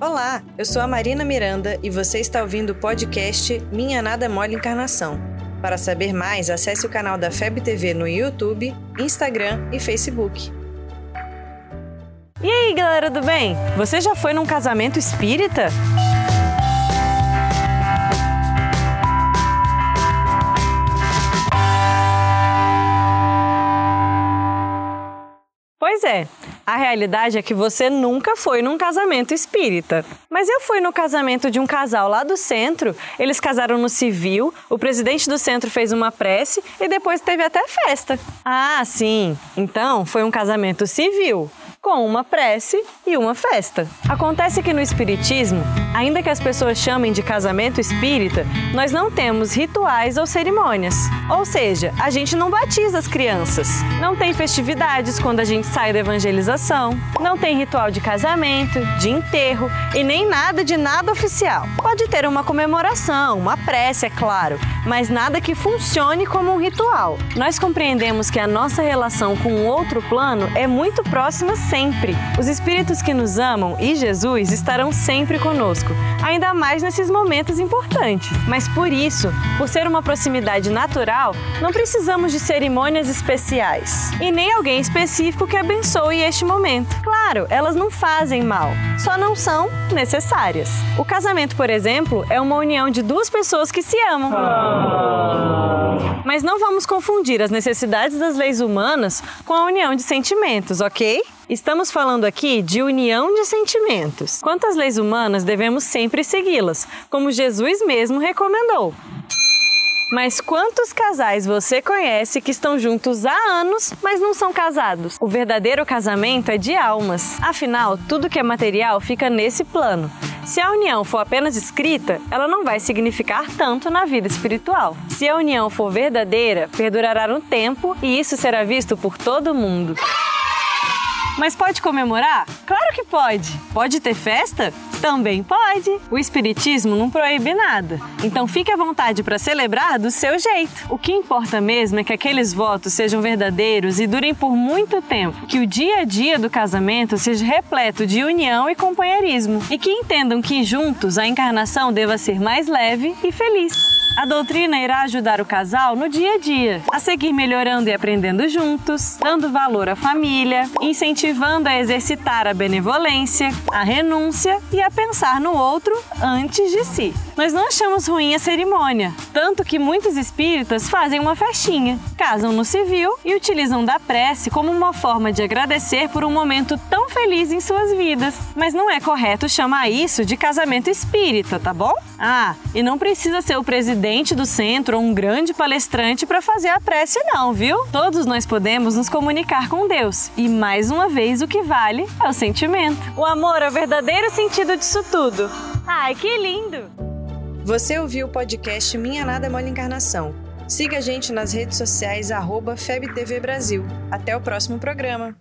Olá, eu sou a Marina Miranda e você está ouvindo o podcast Minha Nada Mole Encarnação. Para saber mais, acesse o canal da FEB TV no YouTube, Instagram e Facebook. E aí, galera do bem? Você já foi num casamento espírita? Pois é, a realidade é que você nunca foi num casamento espírita. Mas eu fui no casamento de um casal lá do centro, eles casaram no civil, o presidente do centro fez uma prece e depois teve até festa. Ah, sim, então foi um casamento civil com uma prece e uma festa. Acontece que no Espiritismo, ainda que as pessoas chamem de casamento espírita, nós não temos rituais ou cerimônias. Ou seja, a gente não batiza as crianças. Não tem festividades quando a gente sai da evangelização. Não tem ritual de casamento, de enterro e nem nada de nada oficial. Pode ter uma comemoração, uma prece, é claro, mas nada que funcione como um ritual. Nós compreendemos que a nossa relação com o outro plano é muito próxima sempre. Os espíritos que nos amam e Jesus estarão sempre conosco, ainda mais nesses momentos importantes. Mas por isso, por ser uma proximidade natural, não precisamos de cerimônias especiais e nem alguém específico que abençoe este momento. Claro, elas não fazem mal, só não são necessárias. O casamento, por exemplo, é uma união de duas pessoas que se amam. Mas não vamos confundir as necessidades das leis humanas com a união de sentimentos, ok? Estamos falando aqui de união de sentimentos. Quanto às leis humanas, devemos sempre segui-las, como Jesus mesmo recomendou. Mas quantos casais você conhece que estão juntos há anos, mas não são casados? O verdadeiro casamento é de almas. Afinal, tudo que é material fica nesse plano. Se a união for apenas escrita, ela não vai significar tanto na vida espiritual. Se a união for verdadeira, perdurará no tempo e isso será visto por todo mundo. Mas pode comemorar? Claro que pode. Pode ter festa? Também pode. O Espiritismo não proíbe nada. Então fique à vontade para celebrar do seu jeito. O que importa mesmo é que aqueles votos sejam verdadeiros e durem por muito tempo. Que o dia a dia do casamento seja repleto de união e companheirismo. E que entendam que juntos a encarnação deva ser mais leve e feliz. A doutrina irá ajudar o casal no dia a dia, a seguir melhorando e aprendendo juntos, dando valor à família, incentivando a exercitar a benevolência, a renúncia e a pensar no outro antes de si. Nós não achamos ruim a cerimônia, tanto que muitos espíritas fazem uma festinha, casam no civil e utilizam da prece como uma forma de agradecer por um momento tão feliz em suas vidas. Mas não é correto chamar isso de casamento espírita, tá bom? Ah, e não precisa ser o presidente do centro ou um grande palestrante para fazer a prece, não, viu? Todos nós podemos nos comunicar com Deus. E mais uma vez, o que vale é o sentimento. O amor é o verdadeiro sentido disso tudo. Ai, que lindo! Você ouviu o podcast Minha Nada Mole Encarnação. Siga a gente nas redes sociais, arroba FebTV Brasil. Até o próximo programa.